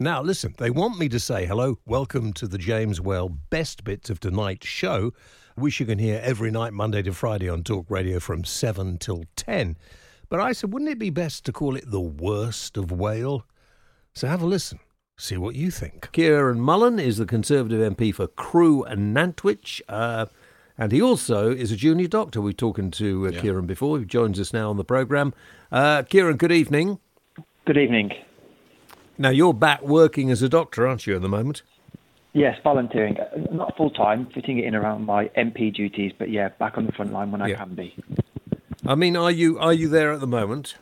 Now, listen, they want me to say hello, welcome to the James Whale Best Bits of Tonight's show, which you can hear every night, Monday to Friday on Talk Radio from 7 till 10. But I said, wouldn't it be best to call it the worst of Whale? So have a listen. See what you think. Kieran Mullan is the Conservative MP for Crewe and Nantwich. Uh, and he also is a junior doctor. We've talking to uh, Yeah. Kieran before. He joins us now on the programme. Uh, Kieran, good evening. Good evening. Now, you're back working as a doctor, aren't you, at the moment? Yes, volunteering. Uh, Not full time, fitting it in around my MP duties, but yeah, back on the front line when I Yeah. can be. I mean, are you are you there at the moment?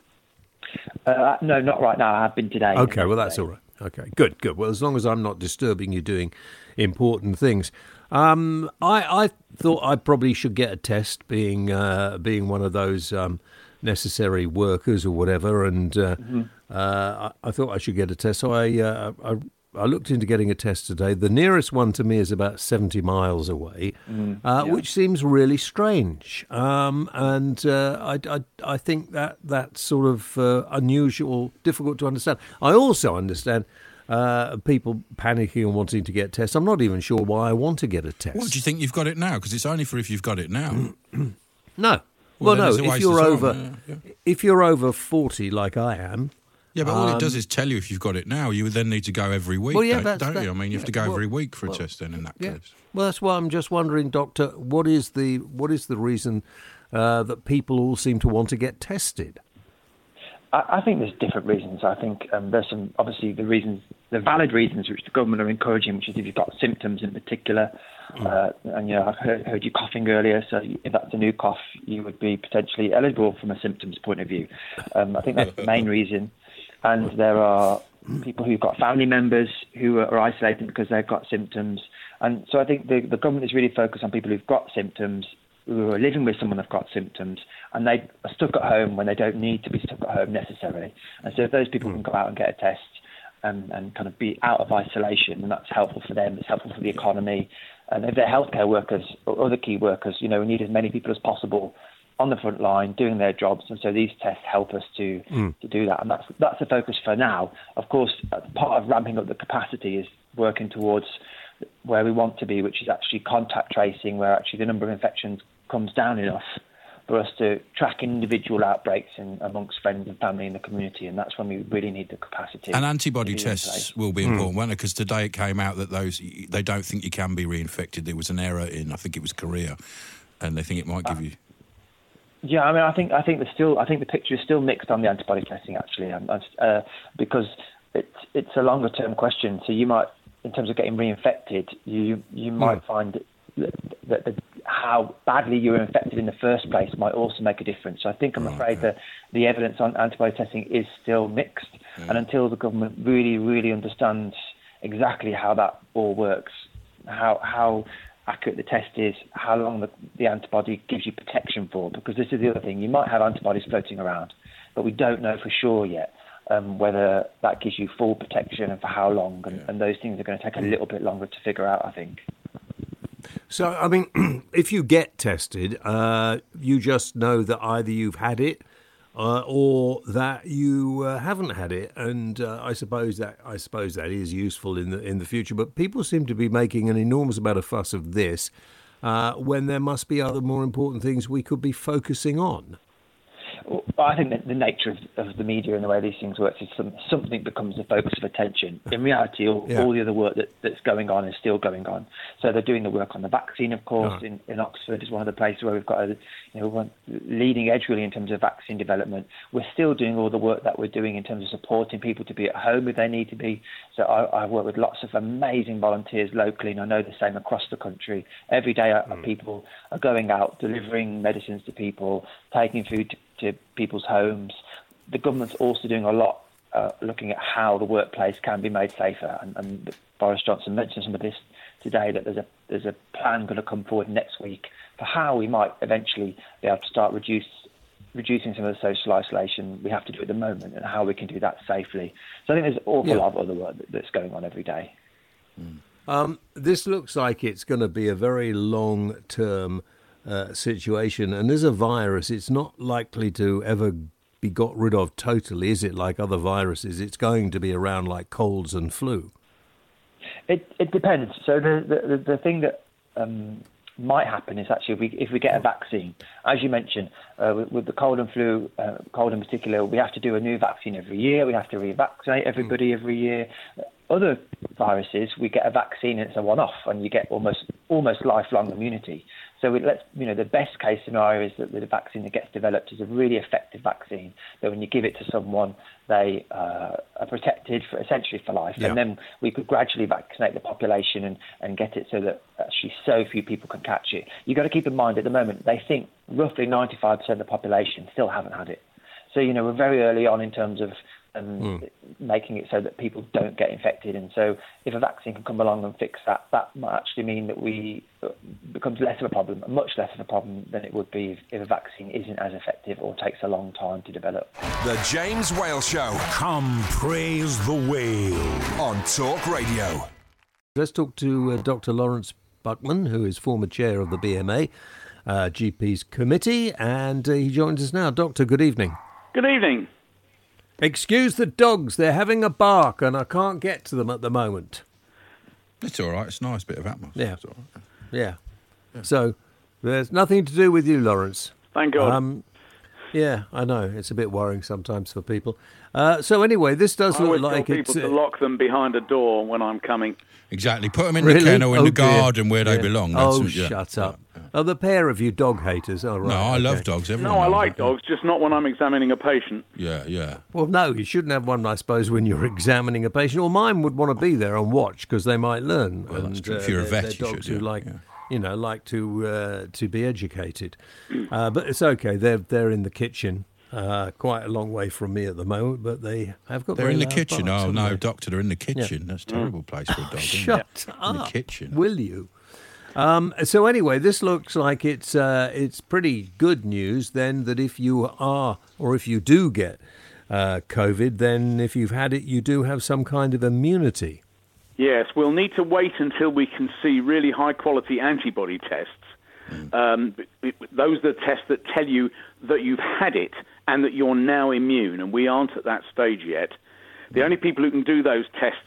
Uh, no, not right now. I have been today. Okay, well that's all right. Okay, good, good. Well, as long as I'm not disturbing you doing important things. Um, I I thought I probably should get a test, being uh, being one of those um, necessary workers or whatever, and uh, uh, I, I thought I should get a test. So I, uh, I I looked into getting a test today. The nearest one to me is about seventy miles away, uh, which seems really strange. Um, and uh, I, I I think that that's sort of uh, unusual, difficult to understand. I also understand. Uh, people panicking and wanting to get tests. I'm not even sure why I want to get a test. What do you think you've got it now? Because it's only for if you've got it now. No. Well, Well, no. If you're over, yeah, if you're over forty, like I am, Yeah, but all it Um, does is tell you if you've got it now. You would then need to go every week, Well, yeah, don't, that's- don't that- you? I mean, you have to go well- every week for well, a test then in that yeah. case. Well, that's why I'm just wondering, Doctor, what is the what is the reason uh, that people all seem to want to get tested? I, I think there's different reasons. I think um, there's some obviously the reasons, the valid reasons which the government are encouraging, which is if you've got symptoms in particular, uh, and you know I've heard, heard you coughing earlier, so if that's a new cough, you would be potentially eligible from a symptoms point of view. Um, I think that's the main reason, and there are people who've got family members who are isolated because they've got symptoms, and so I think the, the government is really focused on people who've got symptoms who are living with someone who've got symptoms and they are stuck at home when they don't need to be stuck at home necessarily. And so if those people can go out and get a test and, and kind of be out of isolation, and that's helpful for them, it's helpful for the economy. And if they're healthcare workers or other key workers, you know, we need as many people as possible on the front line doing their jobs, and so these tests help us to mm. to do that, and that's that's the focus for now. Of course, part of ramping up the capacity is working towards where we want to be, which is actually contact tracing, where actually the number of infections comes down enough for us to track individual outbreaks in, amongst friends and family in the community, and that's when we really need the capacity. And antibody to in tests will be hmm. important, won't it? Because today it came out that those they don't think you can be reinfected. There was an error in, I think it was Korea, and they think it might give uh, you. Yeah, I mean, I think I think there's still I think the picture is still mixed on the antibody testing actually, and, and, uh, because it's it's a longer term question. So you might, in terms of getting reinfected, you you hmm. might find that, that the, how badly you were infected in the first place might also make a difference. So I think I'm afraid that the evidence on antibody testing is still mixed, and until the government really really understands exactly how that all works, how how accurate the test is, how long the, the antibody gives you protection for. Because this is the other thing, you might have antibodies floating around, but we don't know for sure yet um, whether that gives you full protection and for how long. And, and those things are going to take a little bit longer to figure out, I think. So, I mean, if you get tested, uh, you just know that either you've had it uh, or that you uh, haven't had it, and uh, I suppose that I suppose that is useful in the in the future. But people seem to be making an enormous amount of fuss of this uh, when there must be other more important things we could be focusing on. I think that the nature of, of the media and the way these things work is some, something becomes the focus of attention. In reality, all, Yeah. all the other work that, that's going on is still going on. So they're doing the work on the vaccine, of course. In, in Oxford is one of the places where we've got a you know leading edge really in terms of vaccine development. We're still doing all the work that we're doing in terms of supporting people to be at home if they need to be. So I, I work with lots of amazing volunteers locally, and I know the same across the country. Every day, uh, people are going out delivering medicines to people, taking food to, to people's homes. The government's also doing a lot uh, looking at how the workplace can be made safer. And, and Boris Johnson mentioned some of this today. That there's a there's a plan going to come forward next week for how we might eventually be able to start reduce reducing some of the social isolation we have to do at the moment, and how we can do that safely. So I think there's an awful Yeah. lot of other work that's going on every day. Um, this looks like it's going to be a very long term uh, situation, and as a virus, it's not likely to ever be got rid of totally, is it? Like other viruses, it's going to be around like colds and flu. It it depends. So the the, the thing that um, might happen is actually if we, if we get a vaccine, as you mentioned, uh, with, with, the cold and flu, uh, cold in particular, we have to do a new vaccine every year. We have to revaccinate everybody mm. every year. Other viruses, we get a vaccine and it's a one-off, and you get almost almost lifelong immunity. So let's, you know, the best case scenario is that the vaccine that gets developed is a really effective vaccine. That when you give it to someone, they uh, are protected for essentially for life. Yeah. And then we could gradually vaccinate the population and, and get it so that actually so few people can catch it. You've got to keep in mind at the moment they think roughly 95% of the population still haven't had it. So you know we're very early on in terms of and mm. making it so that people don't get infected. And so, if a vaccine can come along and fix that, that might actually mean that we uh, becomes less of a problem, much less of a problem than it would be if, if a vaccine isn't as effective or takes a long time to develop. The James Whale Show. Come praise the whale on Talk Radio. Let's talk to uh, Dr. Laurence Buckman, who is former chair of the BMA. Uh, GP's committee, and uh, he joins us now. Doctor, good evening. Good evening. Excuse the dogs, they're having a bark and I can't get to them at the moment. It's all right, it's a nice bit of atmosphere. Yeah. yeah. yeah. So there's nothing to do with you, Laurence. Thank God. Um, yeah, I know. It's a bit worrying sometimes for people. Uh, so anyway, this does I look like tell people to lock them behind a door when I'm coming. Exactly. Put them in really? the kennel in oh, the garden where yeah. they belong. That's oh, yeah. shut up. Oh, the pair of you dog haters. Oh, right. No, I okay. love dogs. Everyone no, I like dogs, just not when I'm examining a patient. Yeah, yeah. Well, no, you shouldn't have one, I suppose, when you're examining a patient. Or mine would want to be there and watch because they might learn. Well, and, uh, If you're a vet, you dogs should, who like, yeah. you know, like to uh, to be educated. Uh, but it's okay. They're they're in the kitchen. Uh, quite a long way from me at the moment, but they have got. They're in the kitchen. Barks, oh no, they? doctor, they're in the kitchen. Yeah. That's a terrible place for a dog. Shut up! In the kitchen. Will you? Um, so anyway, this looks like it's uh, it's pretty good news then that if you are or if you do get uh, COVID, then if you've had it, you do have some kind of immunity. Yes, we'll need to wait until we can see really high quality antibody tests. Mm. Um, those are the tests that tell you that you've had it and that you're now immune, and we aren't at that stage yet. The only people who can do those tests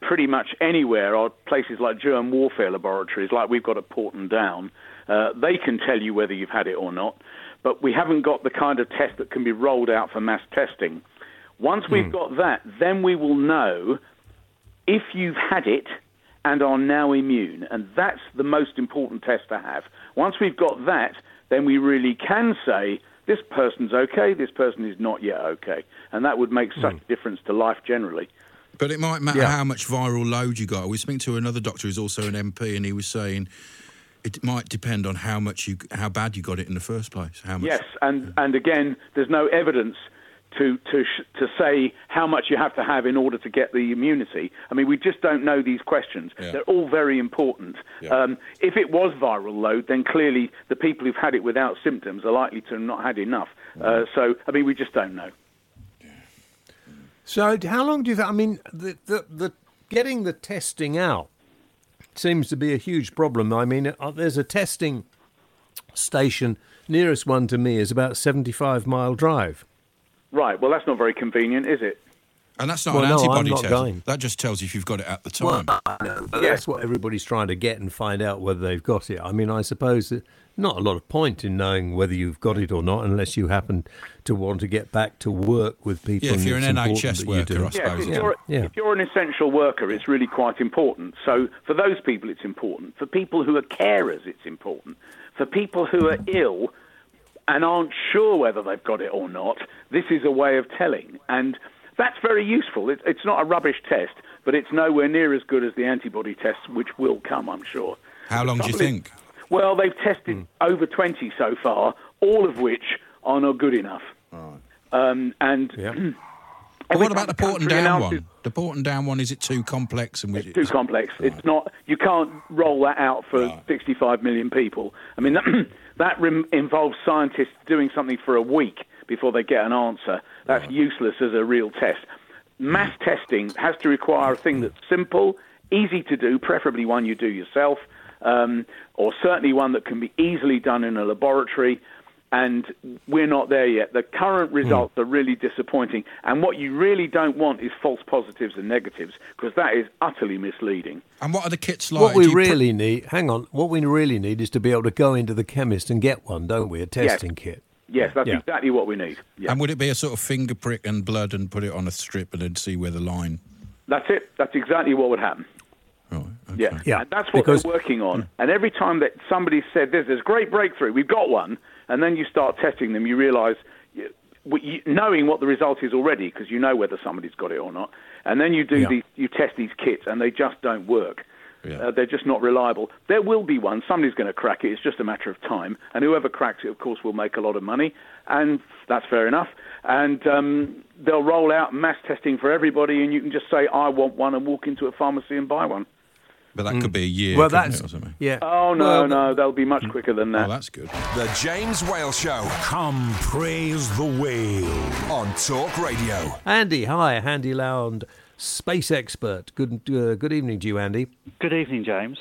pretty much anywhere are places like germ warfare laboratories, like we've got at Porton Down. Uh, they can tell you whether you've had it or not, but we haven't got the kind of test that can be rolled out for mass testing. Once we've mm. got that, then we will know if you've had it and are now immune, and that's the most important test to have. Once we've got that, then we really can say this person's okay, this person is not yet okay, and that would make such mm. a difference to life generally. But it might matter yeah. how much viral load you got. We was speaking to another doctor who's also an MP, and he was saying it might depend on how much you, how bad you got it in the first place. How much? Yes, and and again, there's no evidence to to to say how much you have to have in order to get the immunity. I mean, we just don't know these questions. Yeah. They're all very important. Yeah. Um, if it was viral load, then clearly the people who've had it without symptoms are likely to have not had enough. Mm. Uh, so, I mean, we just don't know. So, how long do you think? I mean, the, the, the getting the testing out seems to be a huge problem. I mean, uh, there's a testing station nearest one to me is about 75 mile drive. Right. Well, that's not very convenient, is it? And that's not well, an no, antibody test. Going. That just tells you if you've got it at the time. Well, know, yeah. That's what everybody's trying to get and find out whether they've got it. I mean, I suppose that not a lot of point in knowing whether you've got it or not unless you happen to want to get back to work with people. Yeah, if you're an NHS worker, I suppose. Yeah, if, you're, yeah. if you're an essential worker, it's really quite important. So for those people, it's important. For people who are carers, it's important. For people who are ill and aren't sure whether they've got it or not, this is a way of telling. And that's very useful. It, it's not a rubbish test, but it's nowhere near as good as the antibody tests, which will come, I'm sure. How long do you think? Well, they've tested mm. over 20 so far, all of which are not good enough. Right. Um, and yeah. but what about the Porton Down one? The Porton Down one is it too complex? And it's too complex. Right. It's not. You can't roll that out for right. 65 million people. I mean, that, that rem- involves scientists doing something for a week before they get an answer. That's useless as a real test. Mass testing has to require a thing that's simple, easy to do, preferably one you do yourself, um, or certainly one that can be easily done in a laboratory. and we're not there yet. The current results are really disappointing, and what you really don't want is false positives and negatives because that is utterly misleading. And what are the kits like? What we you put- really need, hang on, what we really need is to be able to go into the chemist and get one, don't we? A testing kit. Yes, that's Yeah. exactly what we need. Yeah. And would it be a sort of finger prick and blood and put it on a strip and then see where the line? That's it. That's exactly what would happen. Right. Okay. Yeah, Yeah, And that's what because- they're working on. And every time that somebody said this, there's a great breakthrough, we've got one, and then you start testing them, you realise, you, you, knowing what the result is already, because you know whether somebody's got it or not, and then you do Yeah. these, you test these kits, and they just don't work. Yeah. Uh, they're just not reliable. There will be one. Somebody's going to crack it. It's just a matter of time. And whoever cracks it, of course, will make a lot of money. And that's fair enough. And um, they'll roll out mass testing for everybody, and you can just say, I want one, and walk into a pharmacy and buy one. But that could be a year. Well, that's it, or something? yeah. Oh, no, Well, no. that'll be much quicker than that. Oh, that's good. The James Whale Show Come praise the whale. on Talk Radio. Andy, hi, Andy Lound, space expert. Good, uh, good evening to you, Andy. Good evening, James.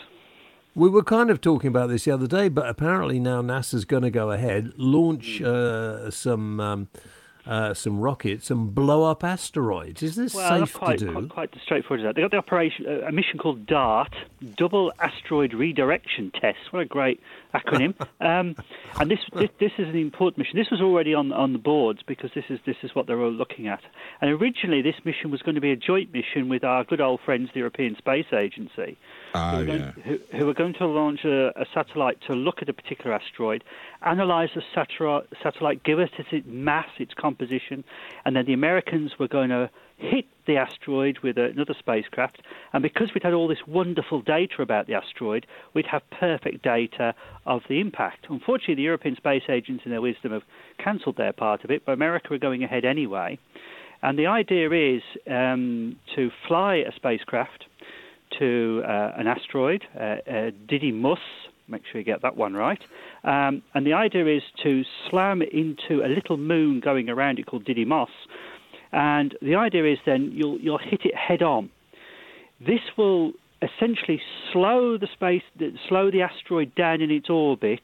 We were kind of talking about this the other day, but apparently now NASA's going to go ahead, launch uh, some um, uh, some rockets and blow up asteroids. Is this Well, safe quite, to do? quite, quite straightforward as that. They got the operation, uh, a mission called DART, Double Asteroid Redirection Test. What a great acronym! um, and this, this this is an important mission. This was already on on the boards because this is this is what they were looking at. And originally, this mission was going to be a joint mission with our good old friends, the European Space Agency. Who, are going, yeah. who, who are going to launch a, a satellite to look at a particular asteroid, analyze the satellite, satellite, give us its mass, its composition, and then the Americans were going to hit the asteroid with another spacecraft. And because we'd had all this wonderful data about the asteroid, we'd have perfect data of the impact. Unfortunately, the European Space Agency, in their wisdom, have cancelled their part of it, but America are going ahead anyway. And the idea is um, to fly a spacecraft to uh, an asteroid, uh, uh, Didymos. Make sure you get that one right. Um, and the idea is to slam into a little moon going around it called Didymos. And the idea is then you'll you'll hit it head on. This will essentially slow the space, slow the asteroid down in its orbit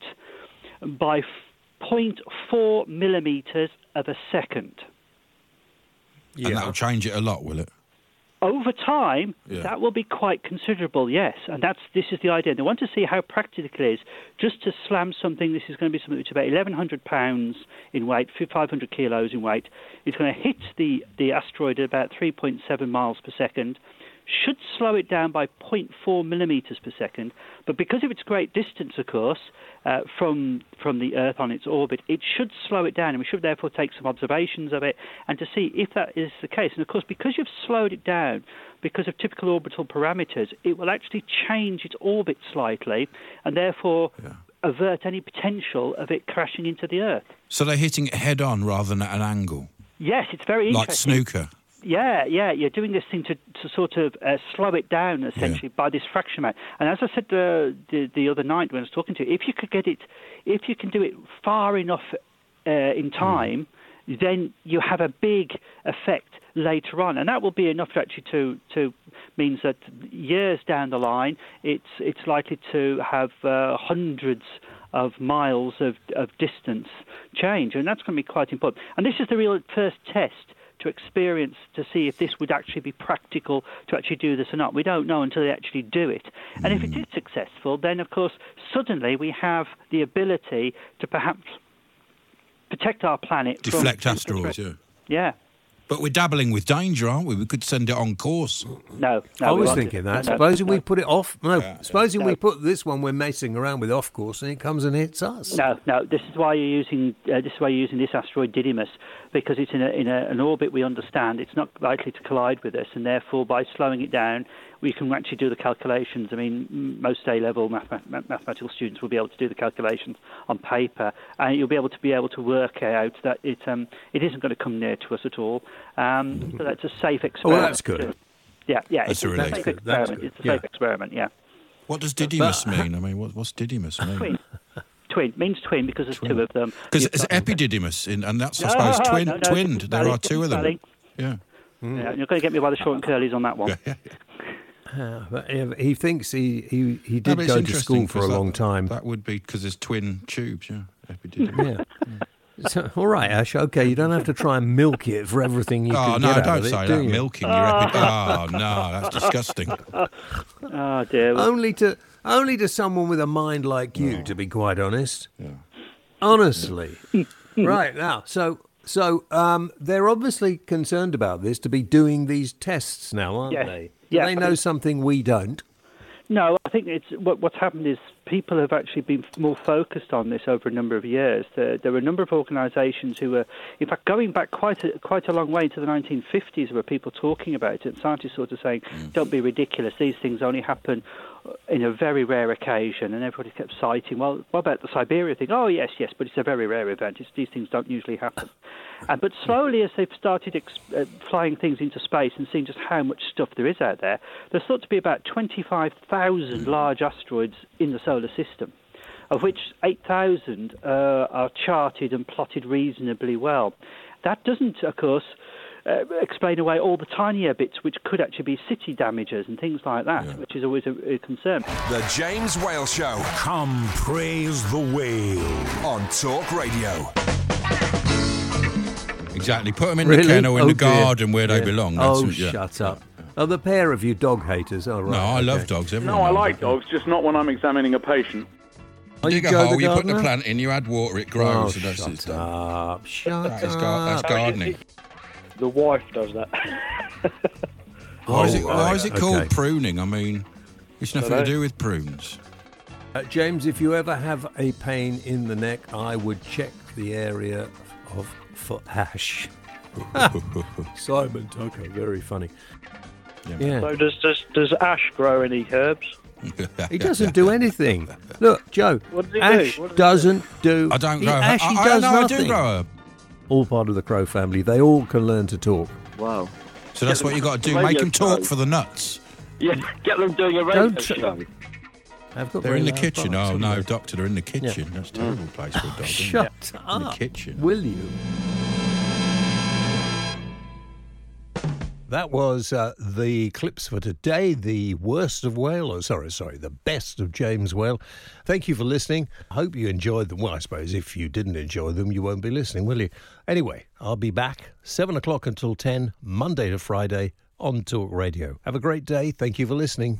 by 0.4 millimeters of a second. And that'll change it a lot, will it? Over time, Yeah. that will be quite considerable, yes. And that's this is the idea. They want to see how practical it is. Just to slam something, this is going to be something which is about 1,100 pounds in weight, 500 kilos in weight. It's going to hit the, the asteroid at about 3.7 miles per second. Should slow it down by 0.4 millimeters per second, but because of its great distance, of course, uh, from from the Earth on its orbit, it should slow it down, and we should therefore take some observations of it and to see if that is the case. And of course, because you've slowed it down, because of typical orbital parameters, it will actually change its orbit slightly, and therefore avert any potential of it crashing into the Earth. So they're hitting it head on rather than at an angle, Yes, it's very like interesting. snooker. Yeah, yeah, you're doing this thing to, to sort of uh, slow it down essentially by this fraction amount. And as I said uh, the the other night when I was talking to you, if you could get it, if you can do it far enough uh, in time, then you have a big effect later on, and that will be enough actually to to means that years down the line, it's it's likely to have uh, hundreds of miles of, of distance change, and that's going to be quite important. And this is the real first test to experience to see if this would actually be practical to actually do this or not. We don't know until they actually do it. And if it is successful, then of course suddenly we have the ability to perhaps protect our planet. Deflect future asteroids, yeah. Yeah. But we're dabbling with danger, aren't we? We could send it on course. No, no. I was won't. thinking that. No, supposing no. we put it off. No, supposing we put this one we're messing around with off course, and it comes and hits us. No, no. This is why you're using uh, this is why you're using this asteroid Didymos because it's in, a, in a, an orbit we understand. It's not likely to collide with us, and therefore by slowing it down, we can actually do the calculations. I mean, most A-level math- math- mathematical students will be able to do the calculations on paper, and you'll be able to be able to work out that it um, it isn't going to come near to us at all. Um, so that's a safe experiment. Oh, well, that's good. Yeah, yeah. That's it's a a, safe That's experiment. It's a yeah. safe experiment. Yeah. What does Didymos mean? I mean, what, what's Didymos mean? Twin. Twin means twin because there's two of them. Because You've epididymis, in, and that's, I No, suppose, twin, no, no, twinned. different There are two of them. different Yeah. Yeah, you're going to get me by the short and curlies on that one. Yeah, but he- he thinks he he, he did but it's go to school for a that- long time. That would be because there's twin tubes, yeah. Epididymis. yeah. So, all right, Ash. Okay, you don't have to try and milk it for everything you Oh can no! get out Don't of it, say do that. you? Milking your epi- Oh no! That's disgusting. Oh dear. Only to only to someone with a mind like you, to be quite honest. Yeah. Honestly. right now, so so um, they're obviously concerned about this to be doing these tests now, aren't Yes. they? Do Yeah. they know something we don't? No, I think it's what, what's happened is people have actually been more focused on this over a number of years. There, there were a number of organisations who were, in fact, going back quite a, quite a long way into the 1950s, there were people talking about it, and scientists sort of saying, mm. "Don't be ridiculous. These things only happen uh, in a very rare occasion." And everybody kept citing, "Well, what about the Siberia thing? Oh, yes, yes, but it's a very rare event. It's, these things don't usually happen." And but slowly, as they've started ex- uh, flying things into space and seeing just how much stuff there is out there, there's thought to be about 25,000 large asteroids in the solar system, of which 8,000 uh, are charted and plotted reasonably well. That doesn't, of course. Uh, explain away all the tinier bits which could actually be city damages and things like that, which is always a, a concern. The James Whale Show Come praise the whale. on Talk Radio. Exactly. Put them in Really? the kennel in Oh, the dear. garden where they Yeah. belong. Oh, yeah. shut up. Oh, the pair of you dog haters. Oh, right. No, I love okay. dogs. Everyone No, I like that. dogs, just not when I'm examining a patient. Are Dig you a hole, you put the plant in, you add water, it Oh, grows. and that's shut it's done. up. Shut That is up. gar- that's gardening. The wife does that. Why is it, Oh, why is right, it called pruning? I mean, it's nothing to Dunno. do with prunes. Uh, James, if you ever have a pain in the neck, I would check the area of for ash. Simon Tucker, very funny. Yeah, So does, does does Ash grow any herbs? he doesn't do anything. Look, Joe, What does he do? Ash What does doesn't do. I don't he, grow. Ash, I, he I, does no, I nothing. do grow. All part of the Crow family. They all can learn to talk. Wow. So that's what you got to do. Make them talk show. for the nuts. Yeah, get them doing a radio Don't- show. I've got They're in the kitchen. barks, Oh no, they? doctor, they're in the kitchen. That's a terrible place for a dog. isn't it? Shut In the kitchen. Will you? That was uh, the clips for today. The worst of Whale, or sorry, sorry, the best of James Whale. Thank you for listening. I hope you enjoyed them. Well, I suppose if you didn't enjoy them, you won't be listening, will you? Anyway, I'll be back seven o'clock until ten, Monday to Friday on Talk Radio. Have a great day. Thank you for listening.